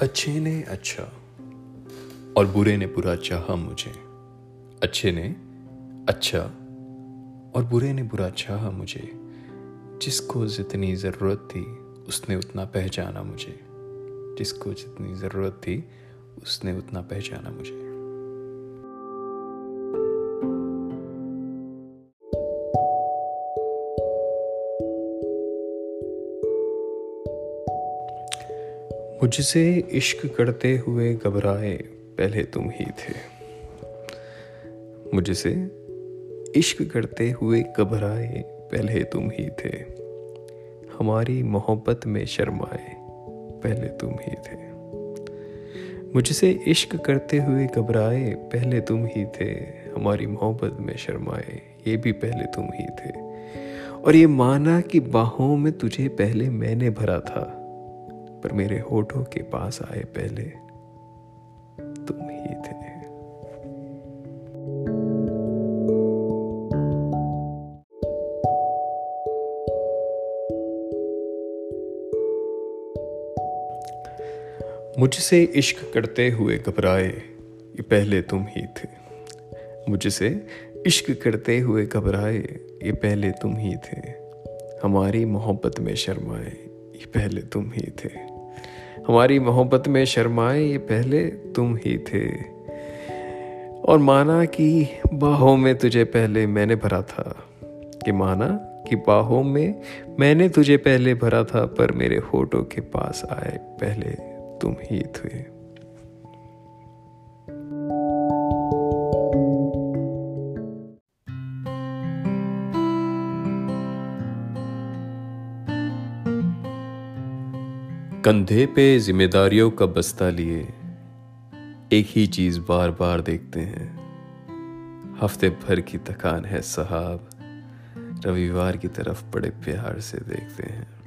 अच्छे ने अच्छा और बुरे ने बुरा चाहा मुझे। अच्छे ने अच्छा और बुरे ने बुरा चाह मुझे। जिसको जितनी ज़रूरत थी, उसने उतना पहचाना मुझे। जिसको जितनी ज़रूरत थी, उसने उतना पहचाना मुझे। मुझसे इश्क करते हुए घबराए, पहले तुम ही थे। मुझसे इश्क करते हुए घबराए, पहले तुम ही थे। हमारी मोहब्बत में शर्माए पहले तुम ही थे। मुझसे इश्क करते हुए घबराए, पहले तुम ही थे। हमारी मोहब्बत में शर्माए ये भी पहले तुम ही थे। और ये माना कि बाहों में तुझे पहले मैंने भरा था। पर मेरे होठों के पास आए पहले तुम ही थे। मुझसे इश्क करते हुए घबराए, ये पहले तुम ही थे। मुझसे इश्क करते हुए घबराए, ये पहले तुम ही थे। हमारी मोहब्बत में शर्माए, ये पहले तुम ही थे। हमारी मोहब्बत में शर्माए ये पहले तुम ही थे। और माना कि बाहों में तुझे पहले मैंने भरा था। कि माना कि बाहों में मैंने तुझे पहले भरा था, पर मेरे होठों के पास आए पहले तुम ही थे। कंधे पे जिम्मेदारियों का बस्ता लिए, एक ही चीज़ बार बार देखते हैं। हफ़्ते भर की थकान है, साहब। रविवार की तरफ़ बड़े प्यार से देखते हैं।